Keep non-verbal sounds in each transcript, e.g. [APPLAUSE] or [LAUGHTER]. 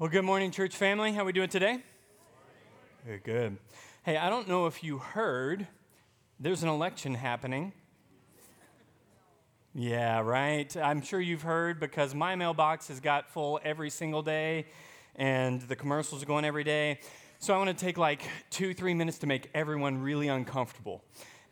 Well, good morning, church family. How are we doing today? Very good. Hey, I don't know if you heard, there's an election happening. Yeah, right. I'm sure you've heard because my mailbox has got full every single day and the commercials are going every day. So I want to take like two, three minutes to make everyone really uncomfortable.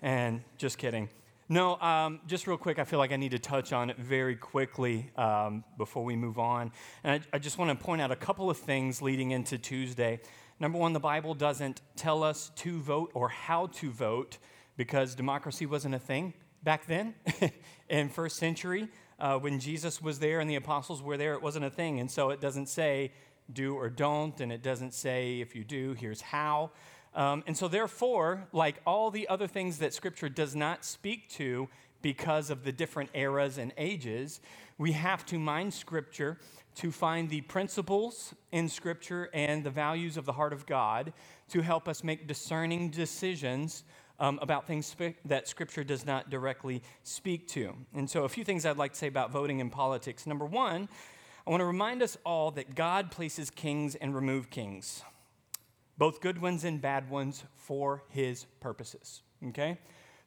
And just kidding. No, um, just real quick, I feel like I need to touch on it very quickly um, before we move on. And I, I just want to point out a couple of things leading into Tuesday. Number one, the Bible doesn't tell us to vote or how to vote because democracy wasn't a thing back then [LAUGHS] in first century. Uh, when Jesus was there and the apostles were there, it wasn't a thing. And so it doesn't say do or don't, and it doesn't say if you do, here's how. Um, and so, therefore, like all the other things that Scripture does not speak to because of the different eras and ages, we have to mine Scripture to find the principles in Scripture and the values of the heart of God to help us make discerning decisions um, about things sp- that Scripture does not directly speak to. And so, a few things I'd like to say about voting in politics. Number one, I want to remind us all that God places kings and remove kings both good ones and bad ones, for his purposes. Okay?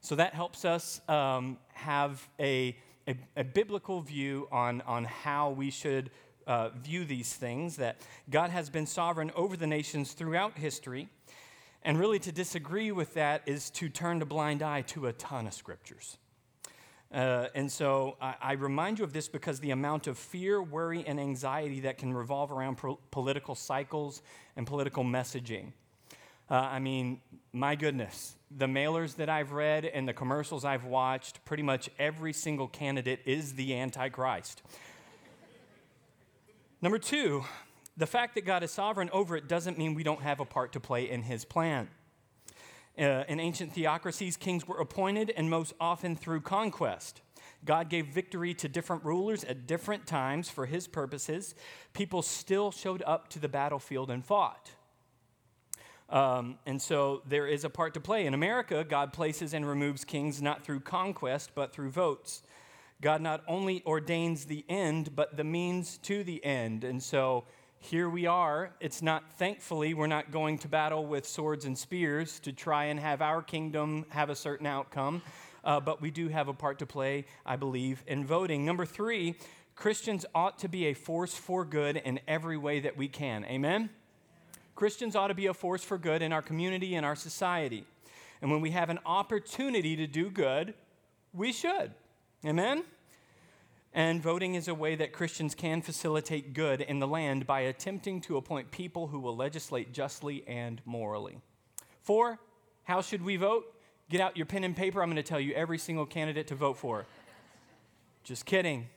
So that helps us um, have a, a, a, biblical view on, on how we should uh, view these things, that God has been sovereign over the nations throughout history. And really, to disagree with that is to turn a blind eye to a ton of scriptures. Uh, and so I, I, remind you of this because the amount of fear, worry, and anxiety that can revolve around pro- political cycles and political messaging. Uh, I mean, my goodness, the mailers that I've read and the commercials I've watched, pretty much every single candidate is the Antichrist. Number two, the fact that God is sovereign over it doesn't mean we don't have a part to play in his plan. Uh, in ancient theocracies, kings were appointed and most often through conquest. God gave victory to different rulers at different times for his purposes. People still showed up to the battlefield and fought. Um, and so there is a part to play. In America, God places and removes kings not through conquest, but through votes. God not only ordains the end, but the means to the end. And so here we are. It's not, thankfully, we're not going to battle with swords and spears to try and have our kingdom have a certain outcome, uh, but we do have a part to play, I believe, in voting. Number three, Christians ought to be a force for good in every way that we can. Amen? Christians ought to be a force for good in our community and our society. And when we have an opportunity to do good, we should. Amen? And voting is a way that Christians can facilitate good in the land by attempting to appoint people who will legislate justly and morally. Four, how should we vote? Get out your pen and paper. I'm going to tell you every single candidate to vote for. Just kidding.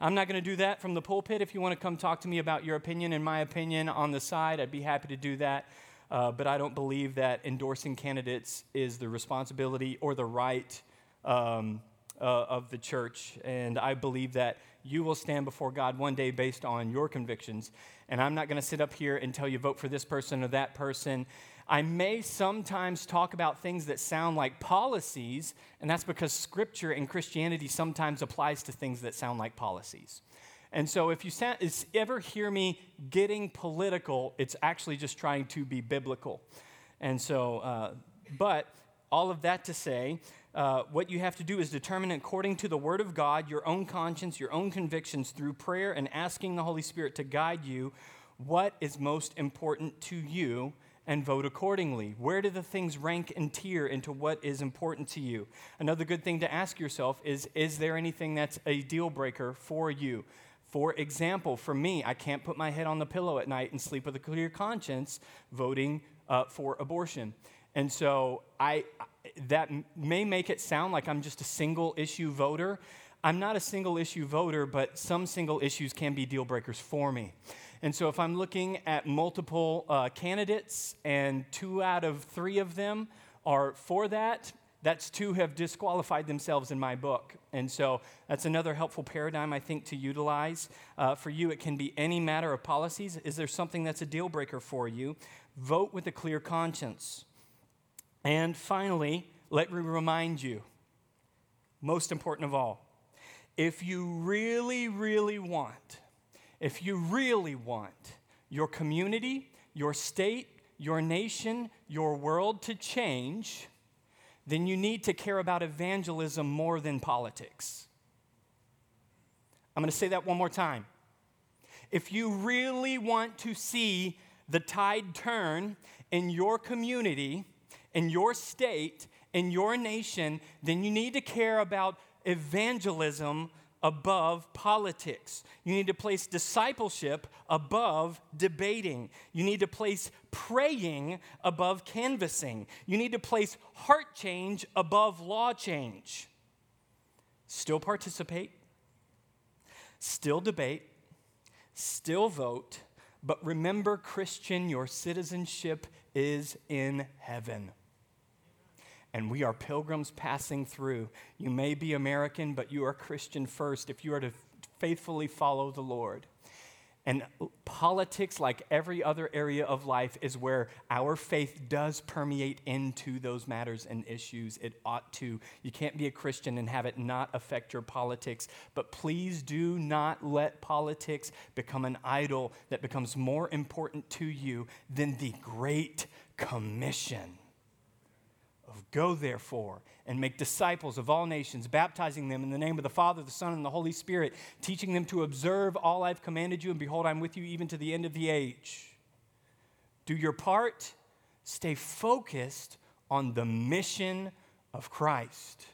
I'm not going to do that from the pulpit. If you want to come talk to me about your opinion and my opinion on the side, I'd be happy to do that. Uh, but I don't believe that endorsing candidates is the responsibility or the right um, uh, of the church. And I believe that you will stand before God one day based on your convictions. And I'm not going to sit up here and tell you vote for this person or that person. I may sometimes talk about things that sound like policies, and that's because scripture and Christianity sometimes applies to things that sound like policies. And so if you ever hear me getting political, it's actually just trying to be biblical. And so, uh, but all of that to say, uh, what you have to do is determine, according to the Word of God, your own conscience, your own convictions through prayer and asking the Holy Spirit to guide you what is most important to you and vote accordingly. Where do the things rank and tier into what is important to you? Another good thing to ask yourself is Is there anything that's a deal breaker for you? For example, for me, I can't put my head on the pillow at night and sleep with a clear conscience voting uh, for abortion. And so I, that may make it sound like I'm just a single issue voter. I'm not a single issue voter, but some single issues can be deal breakers for me. And so if I'm looking at multiple uh, candidates and two out of three of them are for that, that's two have disqualified themselves in my book. And so that's another helpful paradigm I think to utilize. Uh, for you, it can be any matter of policies. Is there something that's a deal breaker for you? Vote with a clear conscience. And finally, let me remind you most important of all, if you really, really want, if you really want your community, your state, your nation, your world to change, then you need to care about evangelism more than politics. I'm going to say that one more time. If you really want to see the tide turn in your community, in your state, in your nation, then you need to care about evangelism above politics. You need to place discipleship above debating. You need to place praying above canvassing. You need to place heart change above law change. Still participate, still debate, still vote, but remember, Christian, your citizenship is in heaven and we are pilgrims passing through. You may be American, but you are Christian first if you are to faithfully follow the Lord. And politics, like every other area of life, is where our faith does permeate into those matters and issues. It ought to. You can't be a Christian and have it not affect your politics. But please do not let politics become an idol that becomes more important to you than the Great Commission go therefore and make disciples of all nations, baptizing them in the name of the Father, the Son, and the Holy Spirit, teaching them to observe all I've commanded you, and behold, I'm with you even to the end of the age. Do your part, stay focused on the mission of Christ.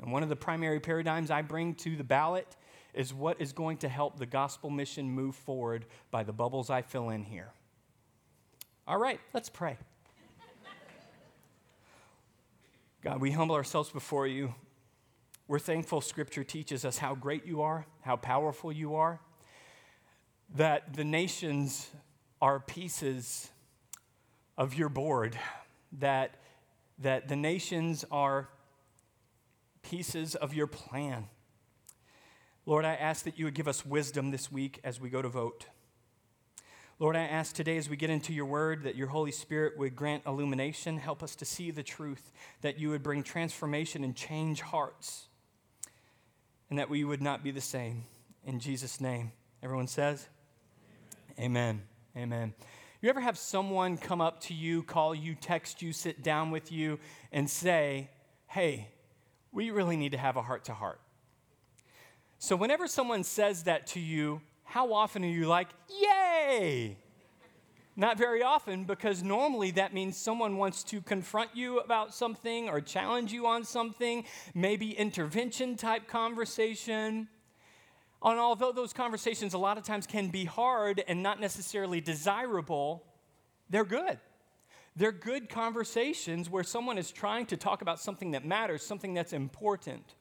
And one of the primary paradigms I bring to the ballot is what is going to help the gospel mission move forward by the bubbles I fill in here. All right, let's pray. God, we humble ourselves before you. We're thankful Scripture teaches us how great you are, how powerful you are, that the nations are pieces of your board, that, that the nations are pieces of your plan. Lord, I ask that you would give us wisdom this week as we go to vote. Lord, I ask today as we get into your word that your Holy Spirit would grant illumination, help us to see the truth, that you would bring transformation and change hearts, and that we would not be the same. In Jesus' name. Everyone says, Amen. Amen. Amen. You ever have someone come up to you, call you, text you, sit down with you, and say, Hey, we really need to have a heart to heart? So, whenever someone says that to you, how often are you like, yay? Not very often, because normally that means someone wants to confront you about something or challenge you on something, maybe intervention type conversation. And although those conversations a lot of times can be hard and not necessarily desirable, they're good. They're good conversations where someone is trying to talk about something that matters, something that's important.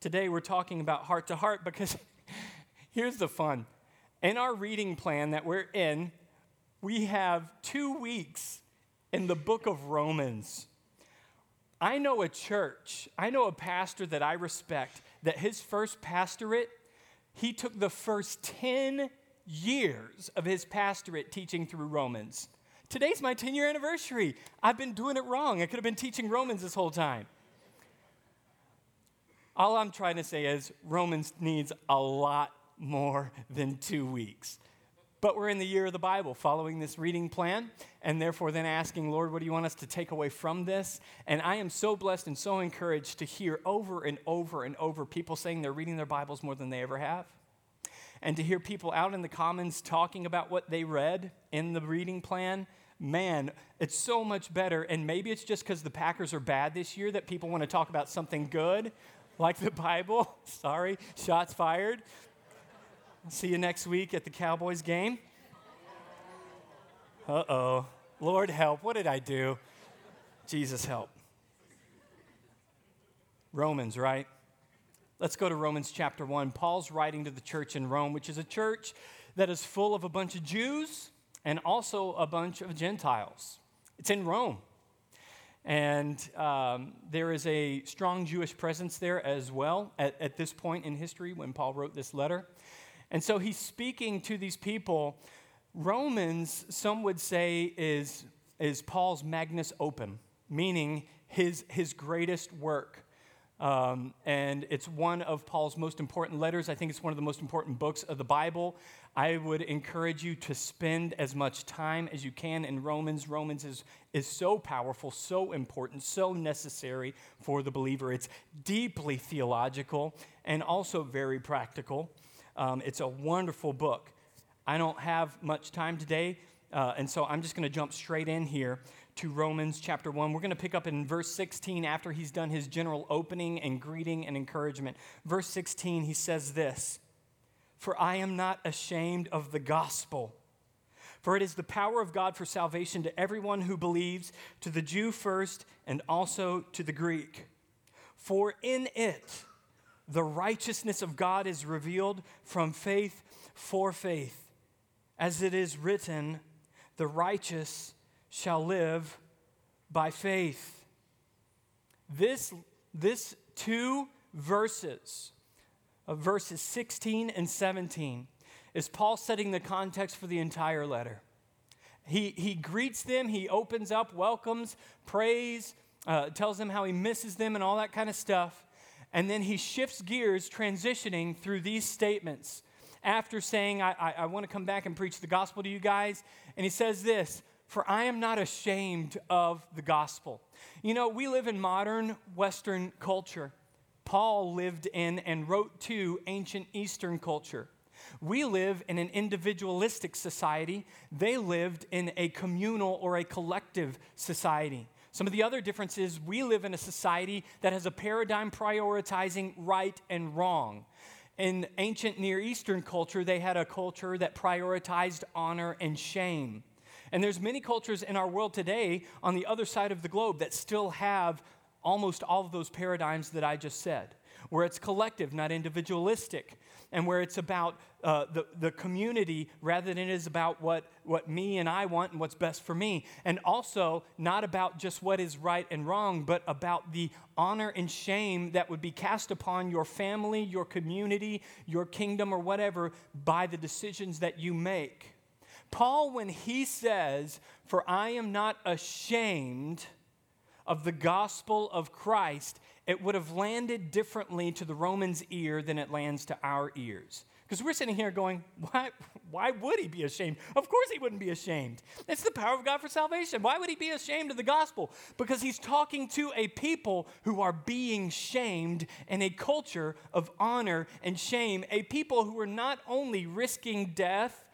Today we're talking about heart to heart because Here's the fun. In our reading plan that we're in, we have two weeks in the book of Romans. I know a church, I know a pastor that I respect, that his first pastorate, he took the first 10 years of his pastorate teaching through Romans. Today's my 10 year anniversary. I've been doing it wrong. I could have been teaching Romans this whole time. All I'm trying to say is Romans needs a lot more than two weeks. But we're in the year of the Bible, following this reading plan, and therefore then asking, Lord, what do you want us to take away from this? And I am so blessed and so encouraged to hear over and over and over people saying they're reading their Bibles more than they ever have. And to hear people out in the Commons talking about what they read in the reading plan, man, it's so much better. And maybe it's just because the Packers are bad this year that people want to talk about something good, like the Bible. [LAUGHS] Sorry, shots fired. See you next week at the Cowboys game. Uh oh. Lord help. What did I do? Jesus help. Romans, right? Let's go to Romans chapter 1. Paul's writing to the church in Rome, which is a church that is full of a bunch of Jews and also a bunch of Gentiles. It's in Rome. And um, there is a strong Jewish presence there as well at, at this point in history when Paul wrote this letter. And so he's speaking to these people. Romans, some would say, is, is Paul's magnus opus, meaning his, his greatest work. Um, and it's one of Paul's most important letters. I think it's one of the most important books of the Bible. I would encourage you to spend as much time as you can in Romans. Romans is, is so powerful, so important, so necessary for the believer. It's deeply theological and also very practical. Um, it's a wonderful book. I don't have much time today, uh, and so I'm just going to jump straight in here to Romans chapter 1. We're going to pick up in verse 16 after he's done his general opening and greeting and encouragement. Verse 16, he says this For I am not ashamed of the gospel. For it is the power of God for salvation to everyone who believes, to the Jew first, and also to the Greek. For in it the righteousness of God is revealed from faith for faith. As it is written, the righteous shall live by faith. This, this two verses, of verses 16 and 17, is Paul setting the context for the entire letter. He, he greets them, he opens up, welcomes, prays, uh, tells them how he misses them, and all that kind of stuff. And then he shifts gears, transitioning through these statements after saying, I, I, I want to come back and preach the gospel to you guys. And he says this for I am not ashamed of the gospel. You know, we live in modern Western culture. Paul lived in and wrote to ancient Eastern culture. We live in an individualistic society. They lived in a communal or a collective society. Some of the other differences we live in a society that has a paradigm prioritizing right and wrong. In ancient Near Eastern culture, they had a culture that prioritized honor and shame. And there's many cultures in our world today on the other side of the globe that still have almost all of those paradigms that I just said, where it's collective, not individualistic, and where it's about uh, the, the community rather than it is about what, what me and I want and what's best for me. And also, not about just what is right and wrong, but about the honor and shame that would be cast upon your family, your community, your kingdom, or whatever by the decisions that you make. Paul, when he says, For I am not ashamed of the gospel of Christ, it would have landed differently to the Roman's ear than it lands to our ears. Because we're sitting here going, why, why would he be ashamed? Of course he wouldn't be ashamed. It's the power of God for salvation. Why would he be ashamed of the gospel? Because he's talking to a people who are being shamed in a culture of honor and shame, a people who are not only risking death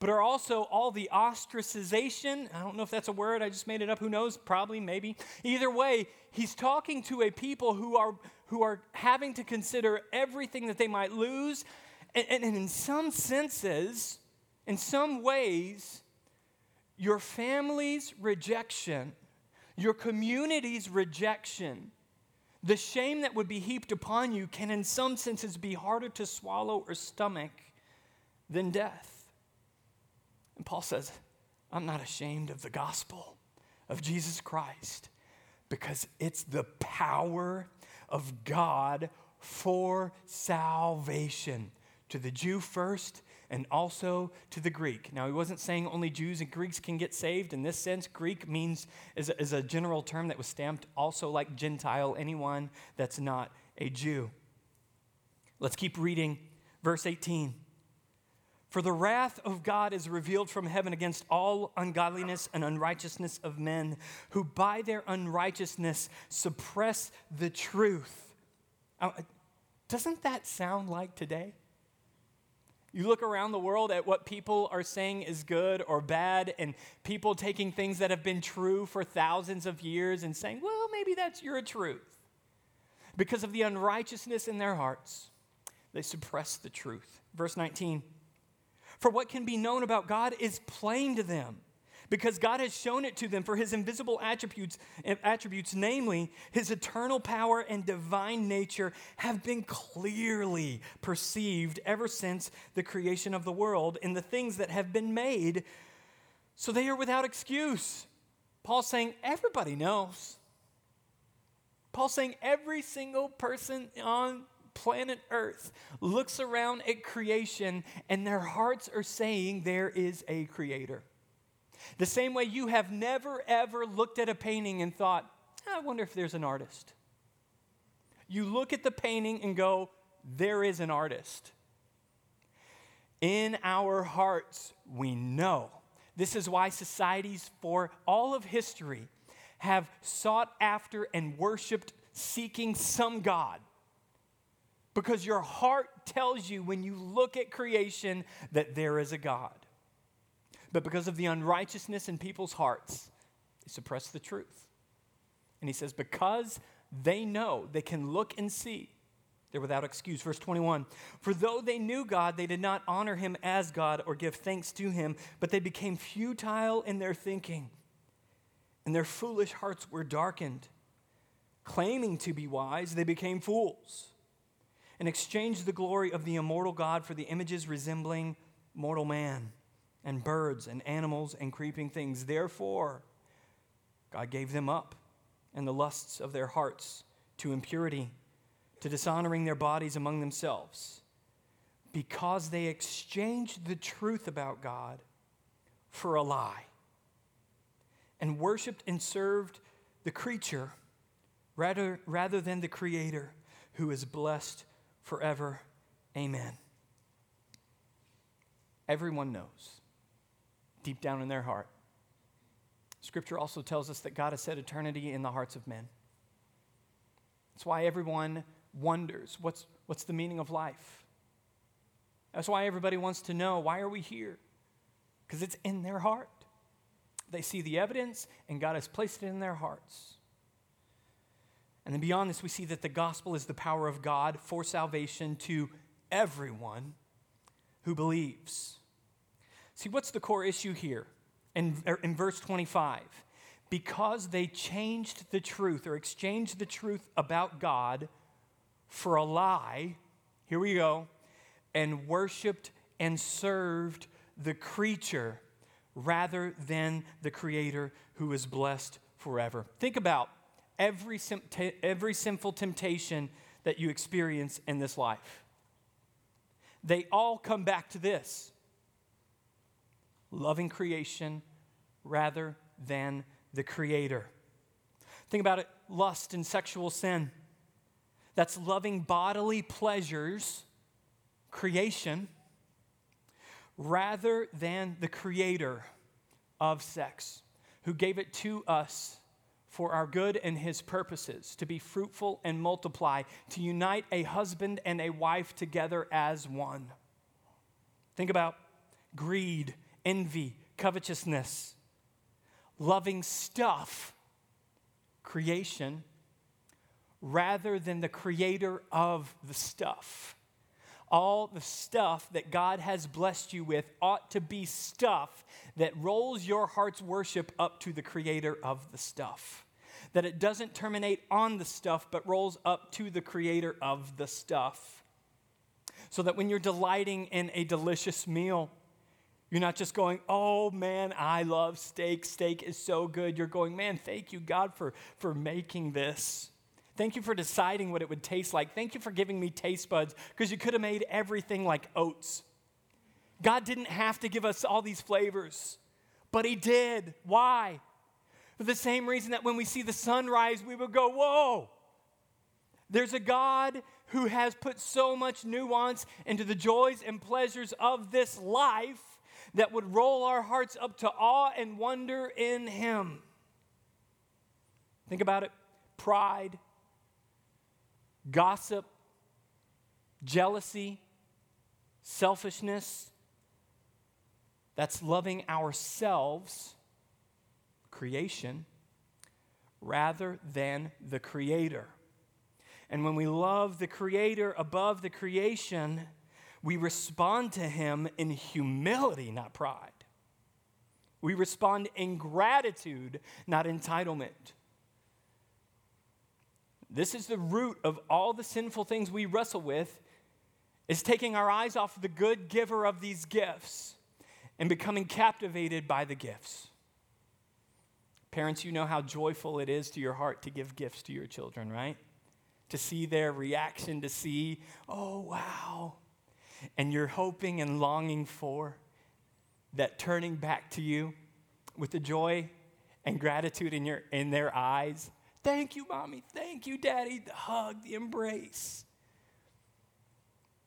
but are also all the ostracization. I don't know if that's a word, I just made it up. Who knows? Probably, maybe. Either way, he's talking to a people who are, who are having to consider everything that they might lose. And, and, and in some senses, in some ways, your family's rejection, your community's rejection, the shame that would be heaped upon you can, in some senses, be harder to swallow or stomach than death. And Paul says, I'm not ashamed of the gospel of Jesus Christ because it's the power of God for salvation to the Jew first and also to the Greek. Now, he wasn't saying only Jews and Greeks can get saved. In this sense, Greek means is a, is a general term that was stamped also like Gentile, anyone that's not a Jew. Let's keep reading verse 18. For the wrath of God is revealed from heaven against all ungodliness and unrighteousness of men who by their unrighteousness suppress the truth. Uh, doesn't that sound like today? You look around the world at what people are saying is good or bad, and people taking things that have been true for thousands of years and saying, well, maybe that's your truth. Because of the unrighteousness in their hearts, they suppress the truth. Verse 19. For what can be known about God is plain to them because God has shown it to them for his invisible attributes, eh, attributes, namely his eternal power and divine nature, have been clearly perceived ever since the creation of the world in the things that have been made. So they are without excuse. Paul's saying everybody knows. Paul's saying every single person on planet Earth looks around at creation and their hearts are saying there is a creator. The same way you have never ever looked at a painting and thought, I wonder if there's an artist. You look at the painting and go, there is an artist. In our hearts, we know. This is why societies for all of history have sought after and worshiped seeking some God. Because your heart tells you when you look at creation that there is a God. But because of the unrighteousness in people's hearts, they suppress the truth. And he says, because they know, they can look and see, they're without excuse. Verse 21 For though they knew God, they did not honor him as God or give thanks to him, but they became futile in their thinking, and their foolish hearts were darkened. Claiming to be wise, they became fools and exchanged the glory of the immortal God for the images resembling mortal man and birds and animals and creeping things. Therefore, God gave them up and the lusts of their hearts to impurity, to dishonoring their bodies among themselves, because they exchanged the truth about God for a lie and worshiped and served the creature rather, rather than the Creator who is blessed forever. Amen. Everyone knows deep down in their heart. Scripture also tells us that God has set eternity in the hearts of men. That's why everyone wonders what's, what's the meaning of life? That's why everybody wants to know why are we here? Because it's in their heart. They see the evidence, and God has placed it in their hearts. And then beyond this, we see that the gospel is the power of God for salvation to everyone who believes. See, what's the core issue here in, er, in verse 25? Because they changed the truth or exchanged the truth about God for a lie, here we go, and worshiped and served the creature rather than the creator who is blessed forever. Think about every, every sinful temptation that you experience in this life. They all come back to this loving creation rather than the creator. Think about it lust and sexual sin. That's loving bodily pleasures, creation, rather than the creator of sex, who gave it to us for our good and his purposes, to be fruitful and multiply, to unite a husband and a wife together as one. Think about greed, envy, covetousness, loving stuff, creation, rather than the creator of the stuff. All the stuff that God has blessed you with ought to be stuff that rolls your heart's worship up to the creator of the stuff. That it doesn't terminate on the stuff, but rolls up to the creator of the stuff. So that when you're delighting in a delicious meal, you're not just going, oh man, I love steak. Steak is so good. You're going, man, thank you, God, for, for making this. Thank you for deciding what it would taste like. Thank you for giving me taste buds because you could have made everything like oats. God didn't have to give us all these flavors, but He did. Why? For the same reason that when we see the sunrise, we would go, Whoa! There's a God who has put so much nuance into the joys and pleasures of this life that would roll our hearts up to awe and wonder in Him. Think about it pride, gossip, jealousy, selfishness. That's loving ourselves, creation, rather than the Creator. And when we love the Creator above the creation, we respond to Him in humility, not pride. We respond in gratitude, not entitlement. This is the root of all the sinful things we wrestle with is taking our eyes off the good giver of these gifts and becoming captivated by the gifts. Parents, you know how joyful it is to your heart to give gifts to your children, right? To see their reaction, to see, oh, wow. And you're hoping and longing for that turning back to you with the joy and gratitude in, your, in their eyes Thank you, mommy. Thank you, daddy. The hug, the embrace.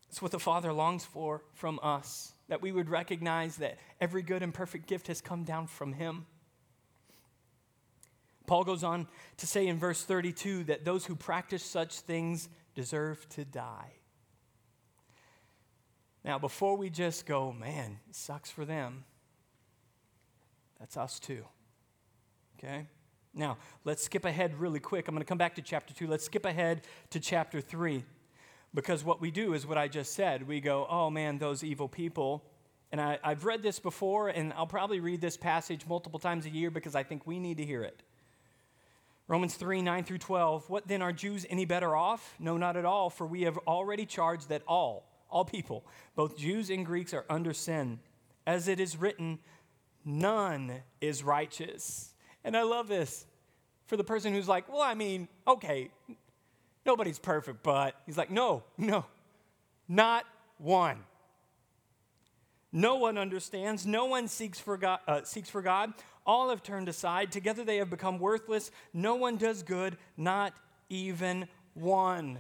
It's what the Father longs for from us, that we would recognize that every good and perfect gift has come down from Him. Paul goes on to say in verse 32 that those who practice such things deserve to die. Now, before we just go, man, sucks for them, that's us too. Okay? Now, let's skip ahead really quick. I'm going to come back to chapter 2. Let's skip ahead to chapter 3. Because what we do is what I just said. We go, oh man, those evil people. And I, have read this before, and I'll probably read this passage multiple times a year because I think we need to hear it. Romans 3 9 through 12. What then are Jews any better off? No, not at all, for we have already charged that all, all people, both Jews and Greeks, are under sin. As it is written, none is righteous. And I love this for the person who's like, well, I mean, okay, nobody's perfect, but he's like, no, no, not one. No one understands. No one seeks for God. Uh, seeks for God. All have turned aside. Together they have become worthless. No one does good, not even one.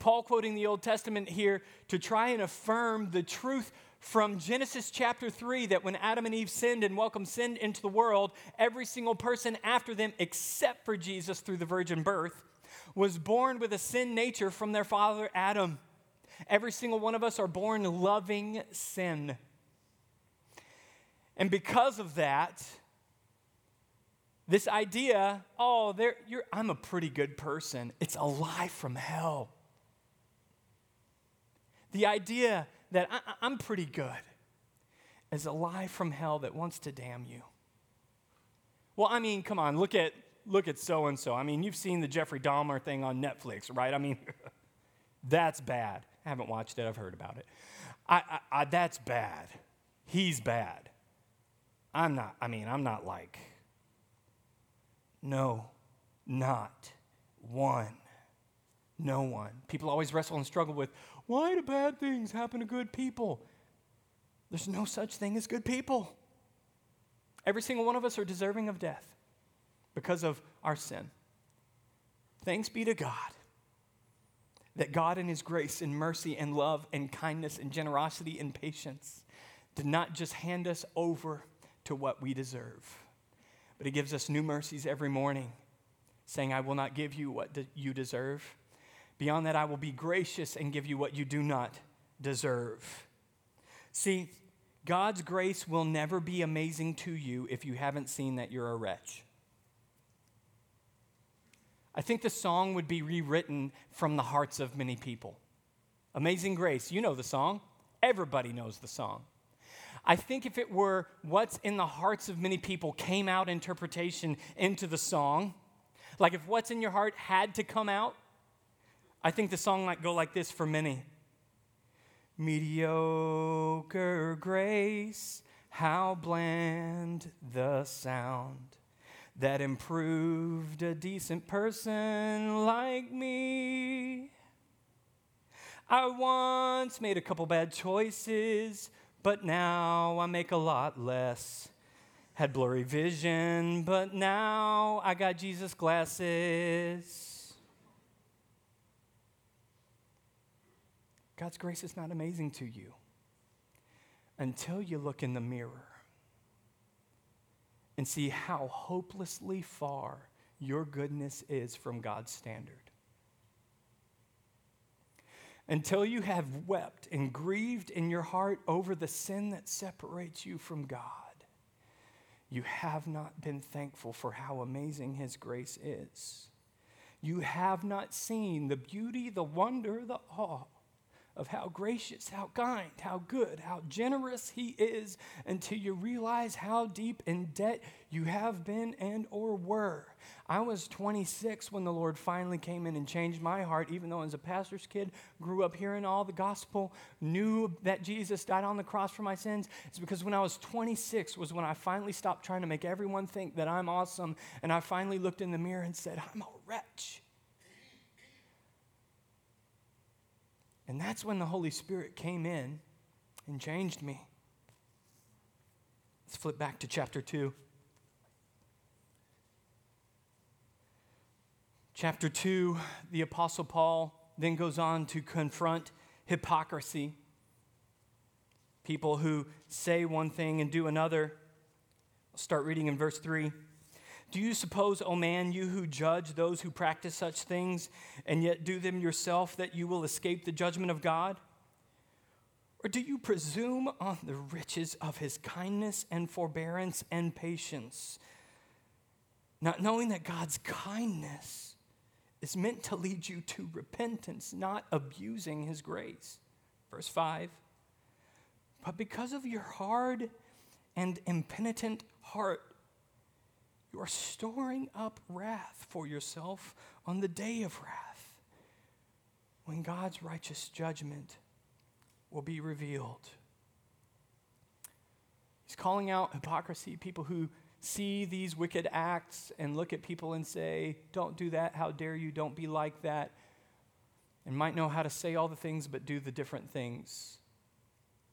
Paul quoting the Old Testament here to try and affirm the truth from Genesis chapter 3 that when Adam and Eve sinned and welcomed sin into the world, every single person after them, except for Jesus through the virgin birth, was born with a sin nature from their father Adam. Every single one of us are born loving sin. And because of that, this idea, oh, I'm a pretty good person, it's a lie from hell. The idea that I, am pretty good is a lie from hell that wants to damn you. Well, I mean, come on, look at look at so and so. I mean, you've seen the Jeffrey Dahmer thing on Netflix, right? I mean, [LAUGHS] that's bad. I haven't watched it. I've heard about it. I, I, I, that's bad. He's bad. I'm not. I mean, I'm not like. No, not one. No one. People always wrestle and struggle with why do bad things happen to good people? There's no such thing as good people. Every single one of us are deserving of death because of our sin. Thanks be to God that God, in His grace and mercy and love and kindness and generosity and patience, did not just hand us over to what we deserve, but He gives us new mercies every morning, saying, I will not give you what you deserve. Beyond that, I will be gracious and give you what you do not deserve. See, God's grace will never be amazing to you if you haven't seen that you're a wretch. I think the song would be rewritten from the hearts of many people. Amazing Grace, you know the song. Everybody knows the song. I think if it were what's in the hearts of many people came out interpretation into the song, like if what's in your heart had to come out, I think the song might go like this for many Mediocre grace, how bland the sound that improved a decent person like me. I once made a couple bad choices, but now I make a lot less. Had blurry vision, but now I got Jesus glasses. God's grace is not amazing to you until you look in the mirror and see how hopelessly far your goodness is from God's standard. Until you have wept and grieved in your heart over the sin that separates you from God, you have not been thankful for how amazing His grace is. You have not seen the beauty, the wonder, the awe of how gracious, how kind, how good, how generous he is until you realize how deep in debt you have been and or were. I was 26 when the Lord finally came in and changed my heart, even though as a pastor's kid, grew up hearing all the gospel, knew that Jesus died on the cross for my sins. It's because when I was 26 was when I finally stopped trying to make everyone think that I'm awesome, and I finally looked in the mirror and said, I'm a wretch. And that's when the Holy Spirit came in and changed me. Let's flip back to chapter 2. Chapter 2, the Apostle Paul then goes on to confront hypocrisy. People who say one thing and do another. I'll start reading in verse 3. Do you suppose, O oh man, you who judge those who practice such things and yet do them yourself, that you will escape the judgment of God? Or do you presume on the riches of his kindness and forbearance and patience, not knowing that God's kindness is meant to lead you to repentance, not abusing his grace? Verse 5 But because of your hard and impenitent heart, you are storing up wrath for yourself on the day of wrath, when God's righteous judgment will be revealed. He's calling out hypocrisy, people who see these wicked acts and look at people and say, Don't do that, how dare you, don't be like that, and might know how to say all the things but do the different things.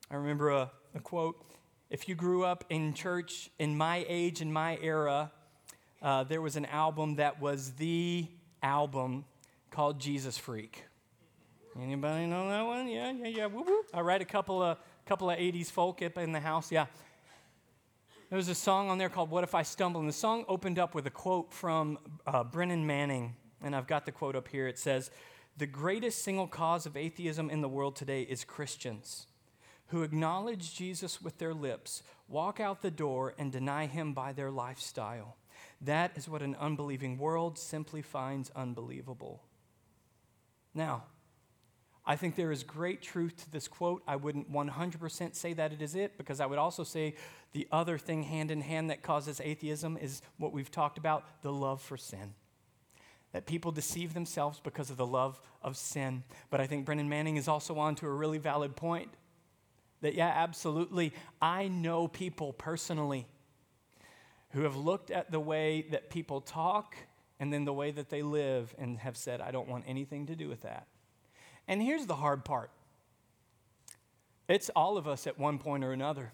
I remember a, a quote if you grew up in church in my age, in my era, uh, there was an album that was the album called Jesus Freak. Anybody know that one? Yeah, yeah, yeah. Woo woo. I write a couple of couple of 80s folk in the house. Yeah. There was a song on there called What If I Stumble? And the song opened up with a quote from uh, Brennan Manning. And I've got the quote up here. It says, The greatest single cause of atheism in the world today is Christians who acknowledge Jesus with their lips, walk out the door, and deny him by their lifestyle. That is what an unbelieving world simply finds unbelievable. Now, I think there is great truth to this quote. I wouldn't 100% say that it is it, because I would also say the other thing hand in hand that causes atheism is what we've talked about the love for sin. That people deceive themselves because of the love of sin. But I think Brennan Manning is also on to a really valid point. That, yeah, absolutely, I know people personally who have looked at the way that people talk and then the way that they live and have said, I don't want anything to do with that. And here's the hard part it's all of us at one point or another.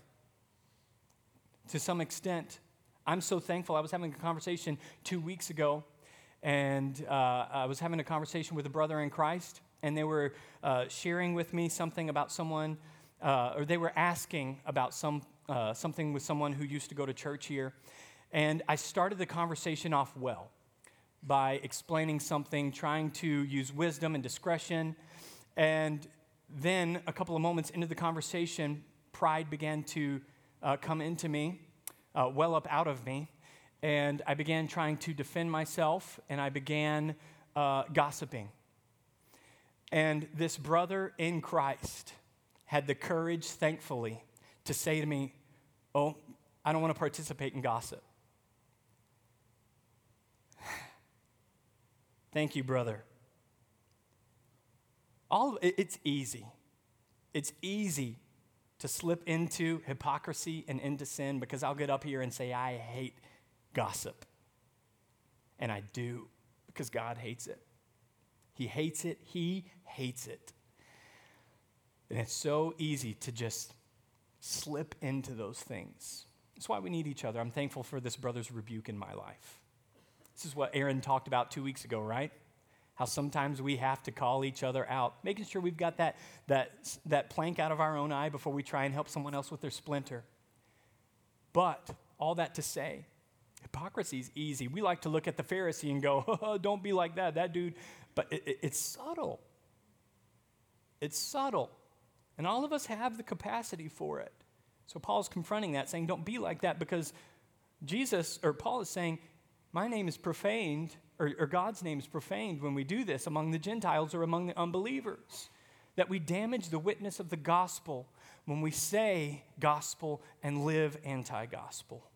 To some extent, I'm so thankful. I was having a conversation two weeks ago, and uh, I was having a conversation with a brother in Christ, and they were uh, sharing with me something about someone, uh, or they were asking about some, uh, something with someone who used to go to church here. And I started the conversation off well by explaining something, trying to use wisdom and discretion. And then, a couple of moments into the conversation, pride began to uh, come into me, uh, well up out of me. And I began trying to defend myself, and I began uh, gossiping. And this brother in Christ had the courage, thankfully, to say to me, Oh, I don't want to participate in gossip. [SIGHS] Thank you, brother all it's easy. It's easy to slip into hypocrisy and into sin because I'll get up here and say, I hate gossip. And I do because God hates it. He hates it. He hates it. And it's so easy to just slip into those things. That's why we need each other. I'm thankful for this brother's rebuke in my life. This is what Aaron talked about two weeks ago, right? how sometimes we have to call each other out, making sure we've got that, that, that plank out of our own eye before we try and help someone else with their splinter. But all that to say, hypocrisy is easy. We like to look at the Pharisee and go, [LAUGHS] oh, don't be like that, that dude. But it, it, it's subtle. It's subtle. And all of us have the capacity for it. So Paul's confronting that, saying, don't be like that, because Jesus, or Paul is saying, my name is profaned or, or God's name is profaned when we do this among the Gentiles or among the unbelievers. That we damage the witness of the gospel when we say gospel and live anti gospel.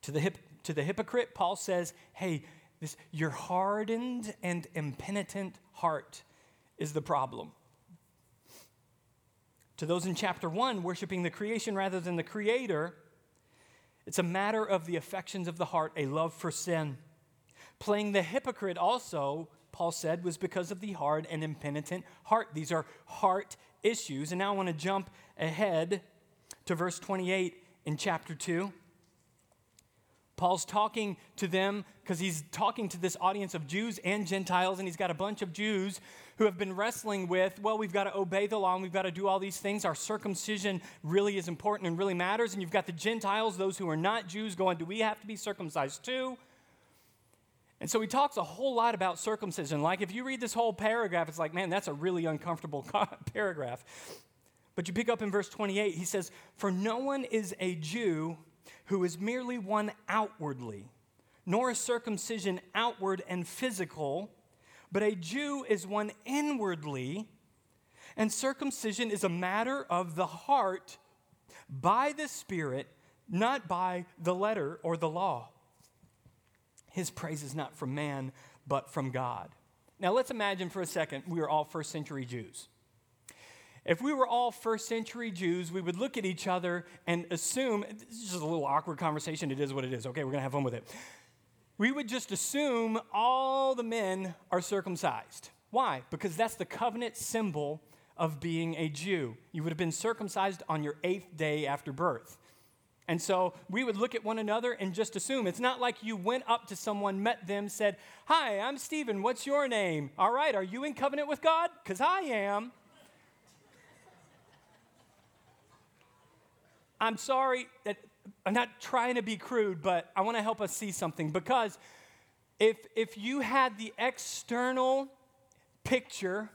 To the, hip, to the hypocrite, Paul says, hey, this, your hardened and impenitent heart is the problem. To those in chapter 1, worshiping the creation rather than the creator, it's a matter of the affections of the heart, a love for sin. Playing the hypocrite also, Paul said, was because of the hard and impenitent heart. These are heart issues. And now I want to jump ahead to verse 28 in chapter 2. Paul's talking to them because he's talking to this audience of Jews and Gentiles, and he's got a bunch of Jews who have been wrestling with, well, we've got to obey the law and we've got to do all these things. Our circumcision really is important and really matters. And you've got the Gentiles, those who are not Jews, going, do we have to be circumcised too? And so he talks a whole lot about circumcision. Like if you read this whole paragraph, it's like, man, that's a really uncomfortable [LAUGHS] paragraph. But you pick up in verse 28, he says, For no one is a Jew who is merely one outwardly, nor is circumcision outward and physical, but a Jew is one inwardly, and circumcision is a matter of the heart by the Spirit, not by the letter or the law. His praise is not from man, but from God. Now let's imagine for a second we are all first century Jews. If we were all first century Jews, we would look at each other and assume this is just a little awkward conversation. It is what it is. Okay, we're going to have fun with it. We would just assume all the men are circumcised. Why? Because that's the covenant symbol of being a Jew. You would have been circumcised on your eighth day after birth. And so we would look at one another and just assume. It's not like you went up to someone, met them, said, Hi, I'm Stephen. What's your name? All right, are you in covenant with God? Because I am. I'm sorry that I'm not trying to be crude, but I want to help us see something because if, if you had the external picture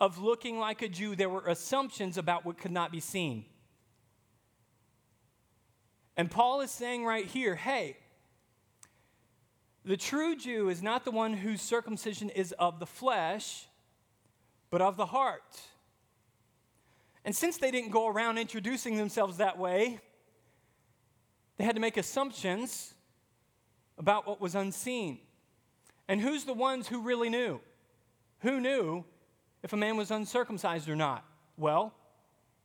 of looking like a Jew, there were assumptions about what could not be seen. And Paul is saying right here hey, the true Jew is not the one whose circumcision is of the flesh, but of the heart. And since they didn't go around introducing themselves that way, they had to make assumptions about what was unseen. And who's the ones who really knew? Who knew if a man was uncircumcised or not? Well,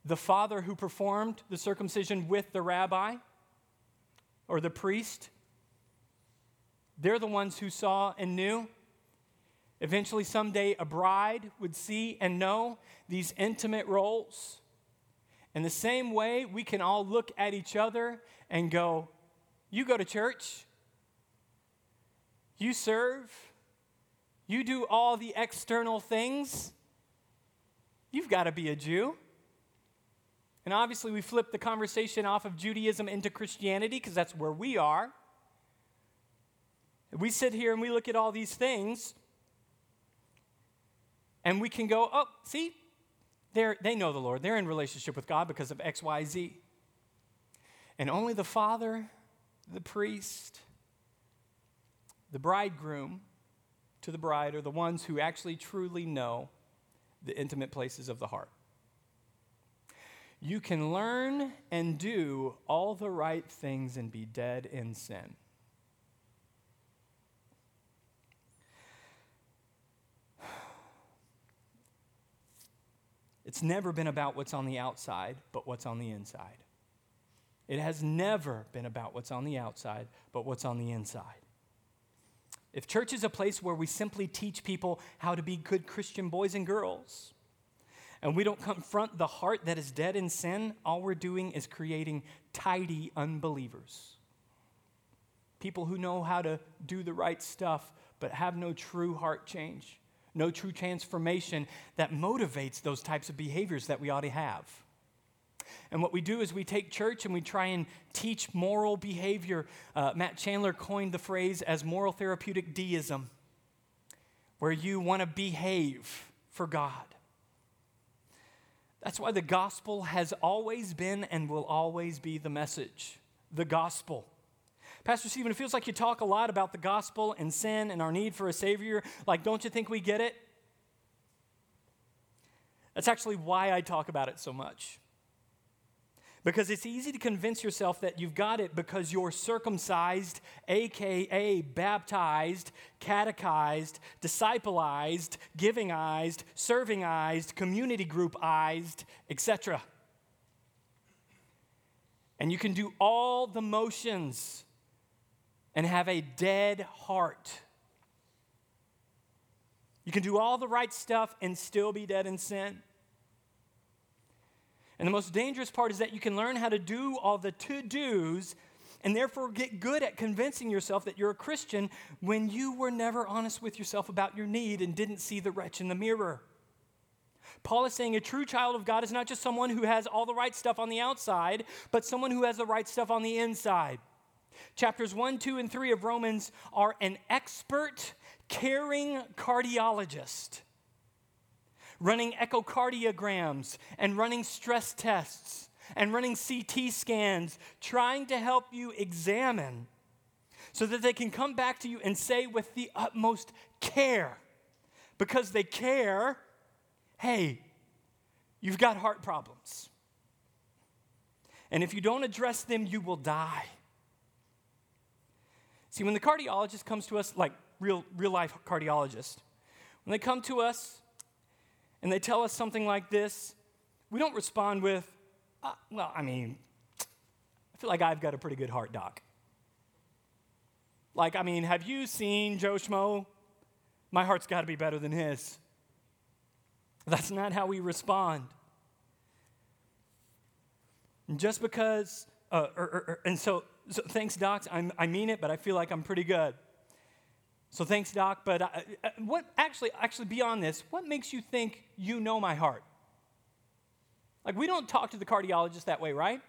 the father who performed the circumcision with the rabbi or the priest. They're the ones who saw and knew. Eventually, someday, a bride would see and know these intimate roles. In the same way, we can all look at each other and go, You go to church, you serve, you do all the external things. You've got to be a Jew. And obviously, we flip the conversation off of Judaism into Christianity because that's where we are. We sit here and we look at all these things and we can go, oh, see, they they know the Lord. They're in relationship with God because of X, Y, Z. And only the father, the priest, the bridegroom to the bride are the ones who actually truly know the intimate places of the heart. You can learn and do all the right things and be dead in sin. It's never been about what's on the outside, but what's on the inside. It has never been about what's on the outside, but what's on the inside. If church is a place where we simply teach people how to be good Christian boys and girls, and we don't confront the heart that is dead in sin, all we're doing is creating tidy unbelievers. People who know how to do the right stuff, but have no true heart change no true transformation that motivates those types of behaviors that we ought to have. And what we do is we take church and we try and teach moral behavior. Uh, Matt Chandler coined the phrase as moral therapeutic deism, where you want to behave for God. That's why the gospel has always been and will always be the message. The gospel. Pastor Stephen, it feels like you talk a lot about the gospel and sin and our need for a Savior. Like, don't you think we get it? That's actually why I talk about it so much. Because it's easy to convince yourself that you've got it because you're circumcised, aka baptized, catechized, discipleized, givingized, servingized, community groupized, etc. And you can do all the motions and have a dead heart. You can do all the right stuff and still be dead in sin. And the most dangerous part is that you can learn how to do all the to dos and therefore get good at convincing yourself that you're a Christian when you were never honest with yourself about your need and didn't see the wretch in the mirror. Paul is saying a true child of God is not just someone who has all the right stuff on the outside, but someone who has the right stuff on the inside. Chapters 1, 2, and 3 of Romans are an expert, caring cardiologist running echocardiograms and running stress tests and running CT scans, trying to help you examine so that they can come back to you and say with the utmost care, because they care, hey, you've got heart problems. And if you don't address them, you will die. See, when the cardiologist comes to us, like real, real life cardiologist, when they come to us and they tell us something like this, we don't respond with, uh, well, I mean, I feel like I've got a pretty good heart, doc. Like, I mean, have you seen Joe Schmo? My heart's got to be better than his. That's not how we respond. And just because, uh, or, or, or, and so, so, thanks, Doc. I'm, I mean it, but I feel like I'm pretty good. So thanks, doc. But I, uh, uh, what actually, actually beyond this, what makes you think you know my heart? Like, we don't talk to the cardiologist that way, right?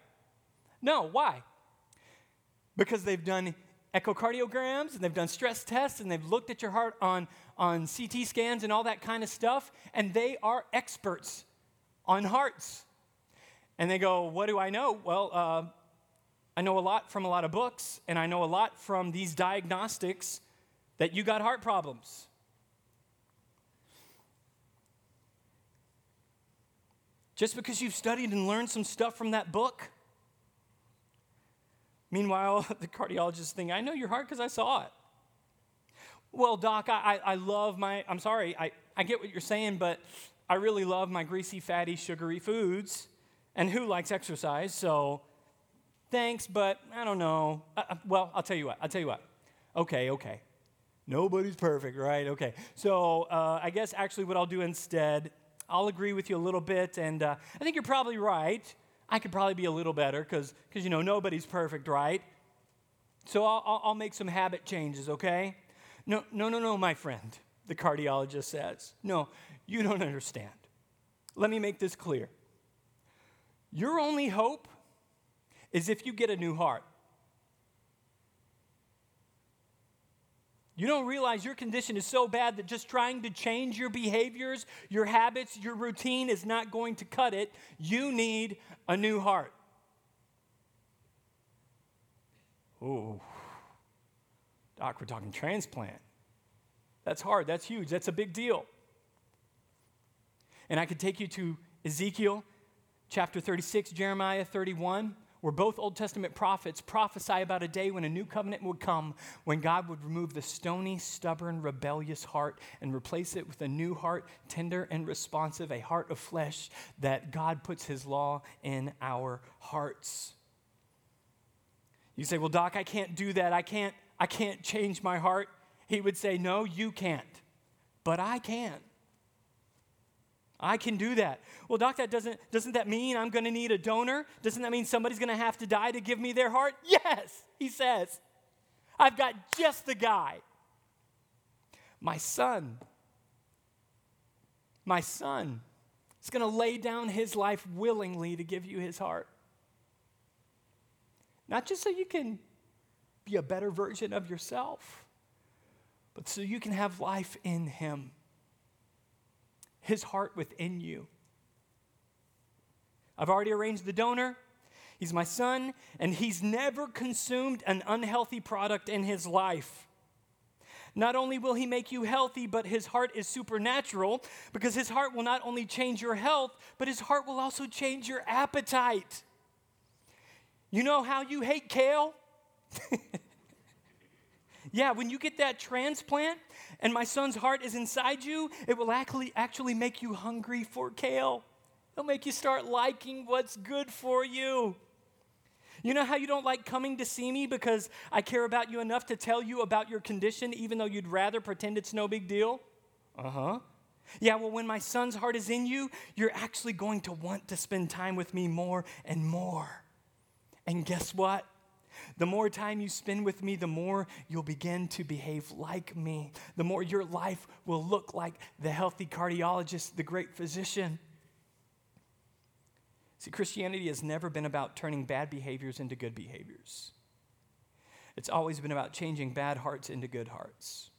No, why? Because they've done echocardiograms and they've done stress tests and they've looked at your heart on, on CT scans and all that kind of stuff, and they are experts on hearts. And they go, What do I know? Well, uh, I know a lot from a lot of books, and I know a lot from these diagnostics that you got heart problems. Just because you've studied and learned some stuff from that book. Meanwhile, [LAUGHS] the cardiologist think, I know your heart because I saw it. Well, doc, I, I, I love my, I'm sorry, I, I get what you're saying, but I really love my greasy, fatty, sugary foods. And who likes exercise? So thanks, but I don't know. Uh, uh well, I'll tell you what, I'll tell you what. Okay, okay. Nobody's perfect, right? Okay. So uh, I guess actually what I'll do instead I'll agree with you a little bit, and uh, I think you're probably right. I could probably be a little better because, you know, nobody's perfect, right? So I'll, I'll make some habit changes, okay? No, no, no, no, my friend, the cardiologist says. No, you don't understand. Let me make this clear. Your only hope is if you get a new heart. You don't realize your condition is so bad that just trying to change your behaviors, your habits, your routine is not going to cut it. You need a new heart. Oh, doc, we're talking transplant. That's hard. That's huge. That's a big deal. And I could take you to Ezekiel chapter 36, Jeremiah 31 where both Old Testament prophets prophesy about a day when a new covenant would come, when God would remove the stony, stubborn, rebellious heart and replace it with a new heart, tender and responsive, a heart of flesh, that God puts his law in our hearts. You say, Well, Doc, I can't do that. I can't, I can't change my heart. He would say, No, you can't, but I can. I can do that. Well, doc, that doesn't, doesn't that mean I'm going to need a donor? Doesn't that mean somebody's going to have to die to give me their heart? Yes, he says. I've got just the guy. My son. My son is going to lay down his life willingly to give you his heart. Not just so you can be a better version of yourself, but so you can have life in him his heart within you. I've already arranged the donor. He's my son, and he's never consumed an unhealthy product in his life. Not only will he make you healthy, but his heart is supernatural because his heart will not only change your health, but his heart will also change your appetite. You know how you hate kale? [LAUGHS] Yeah, when you get that transplant and my son's heart is inside you, it will actually, actually make you hungry for kale. It'll make you start liking what's good for you. You know how you don't like coming to see me because I care about you enough to tell you about your condition, even though you'd rather pretend it's no big deal? Uh huh. Yeah, well, when my son's heart is in you, you're actually going to want to spend time with me more and more. And guess what? The more time you spend with me, the more you'll begin to behave like me. The more your life will look like the healthy cardiologist, the great physician. See, Christianity has never been about turning bad behaviors into good behaviors. It's always been about changing bad hearts into good hearts.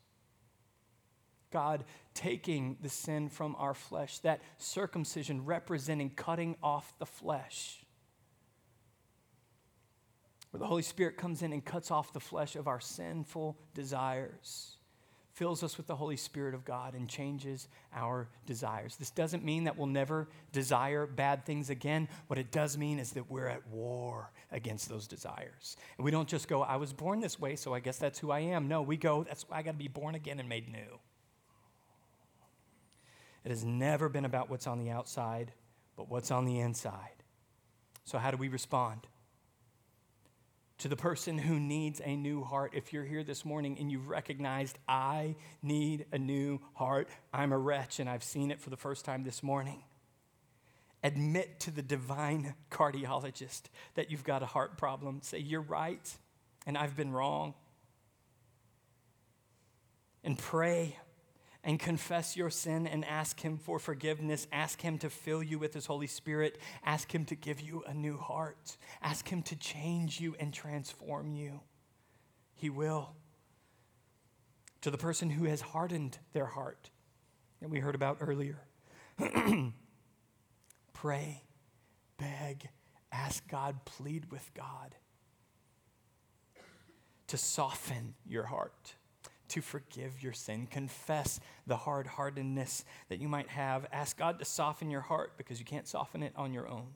God taking the sin from our flesh, that circumcision representing cutting off the flesh. Where the Holy Spirit comes in and cuts off the flesh of our sinful desires fills us with the Holy Spirit of God and changes our desires. This doesn't mean that we'll never desire bad things again. What it does mean is that we're at war against those desires. And we don't just go, I was born this way, so I guess that's who I am. No, we go, that's why I got to be born again and made new. It has never been about what's on the outside, but what's on the inside. So, how do we respond? To the person who needs a new heart. If you're here this morning and you've recognized, I need a new heart, I'm a wretch and I've seen it for the first time this morning. Admit to the divine cardiologist that you've got a heart problem. Say, You're right, and I've been wrong. And pray and confess your sin and ask Him for forgiveness. Ask Him to fill you with His Holy Spirit. Ask Him to give you a new heart. Ask Him to change you and transform you. He will. To the person who has hardened their heart that we heard about earlier, [CLEARS THROAT] pray, beg, ask God, plead with God to soften your heart to forgive your sin. Confess the hard heartedness that you might have. Ask God to soften your heart because you can't soften it on your own.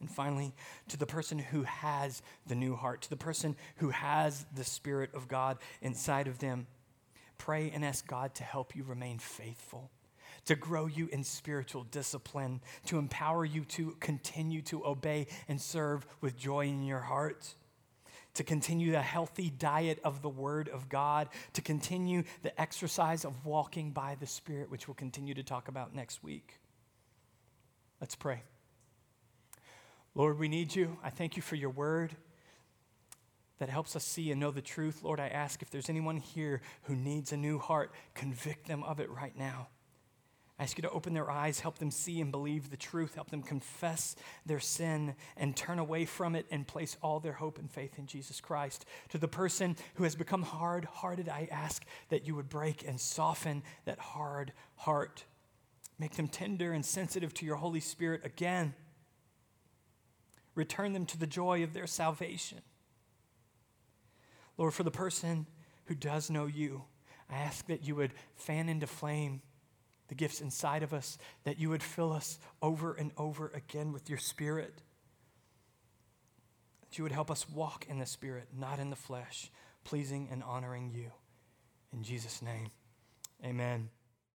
And finally, to the person who has the new heart, to the person who has the Spirit of God inside of them, pray and ask God to help you remain faithful, to grow you in spiritual discipline, to empower you to continue to obey and serve with joy in your heart to continue the healthy diet of the Word of God, to continue the exercise of walking by the Spirit, which we'll continue to talk about next week. Let's pray. Lord, we need you. I thank you for your Word that helps us see and know the truth. Lord, I ask if there's anyone here who needs a new heart, convict them of it right now. I ask you to open their eyes, help them see and believe the truth, help them confess their sin and turn away from it and place all their hope and faith in Jesus Christ. To the person who has become hard hearted, I ask that you would break and soften that hard heart. Make them tender and sensitive to your Holy Spirit again. Return them to the joy of their salvation. Lord, for the person who does know you, I ask that you would fan into flame the gifts inside of us, that you would fill us over and over again with your Spirit. That you would help us walk in the Spirit, not in the flesh, pleasing and honoring you. In Jesus' name, amen.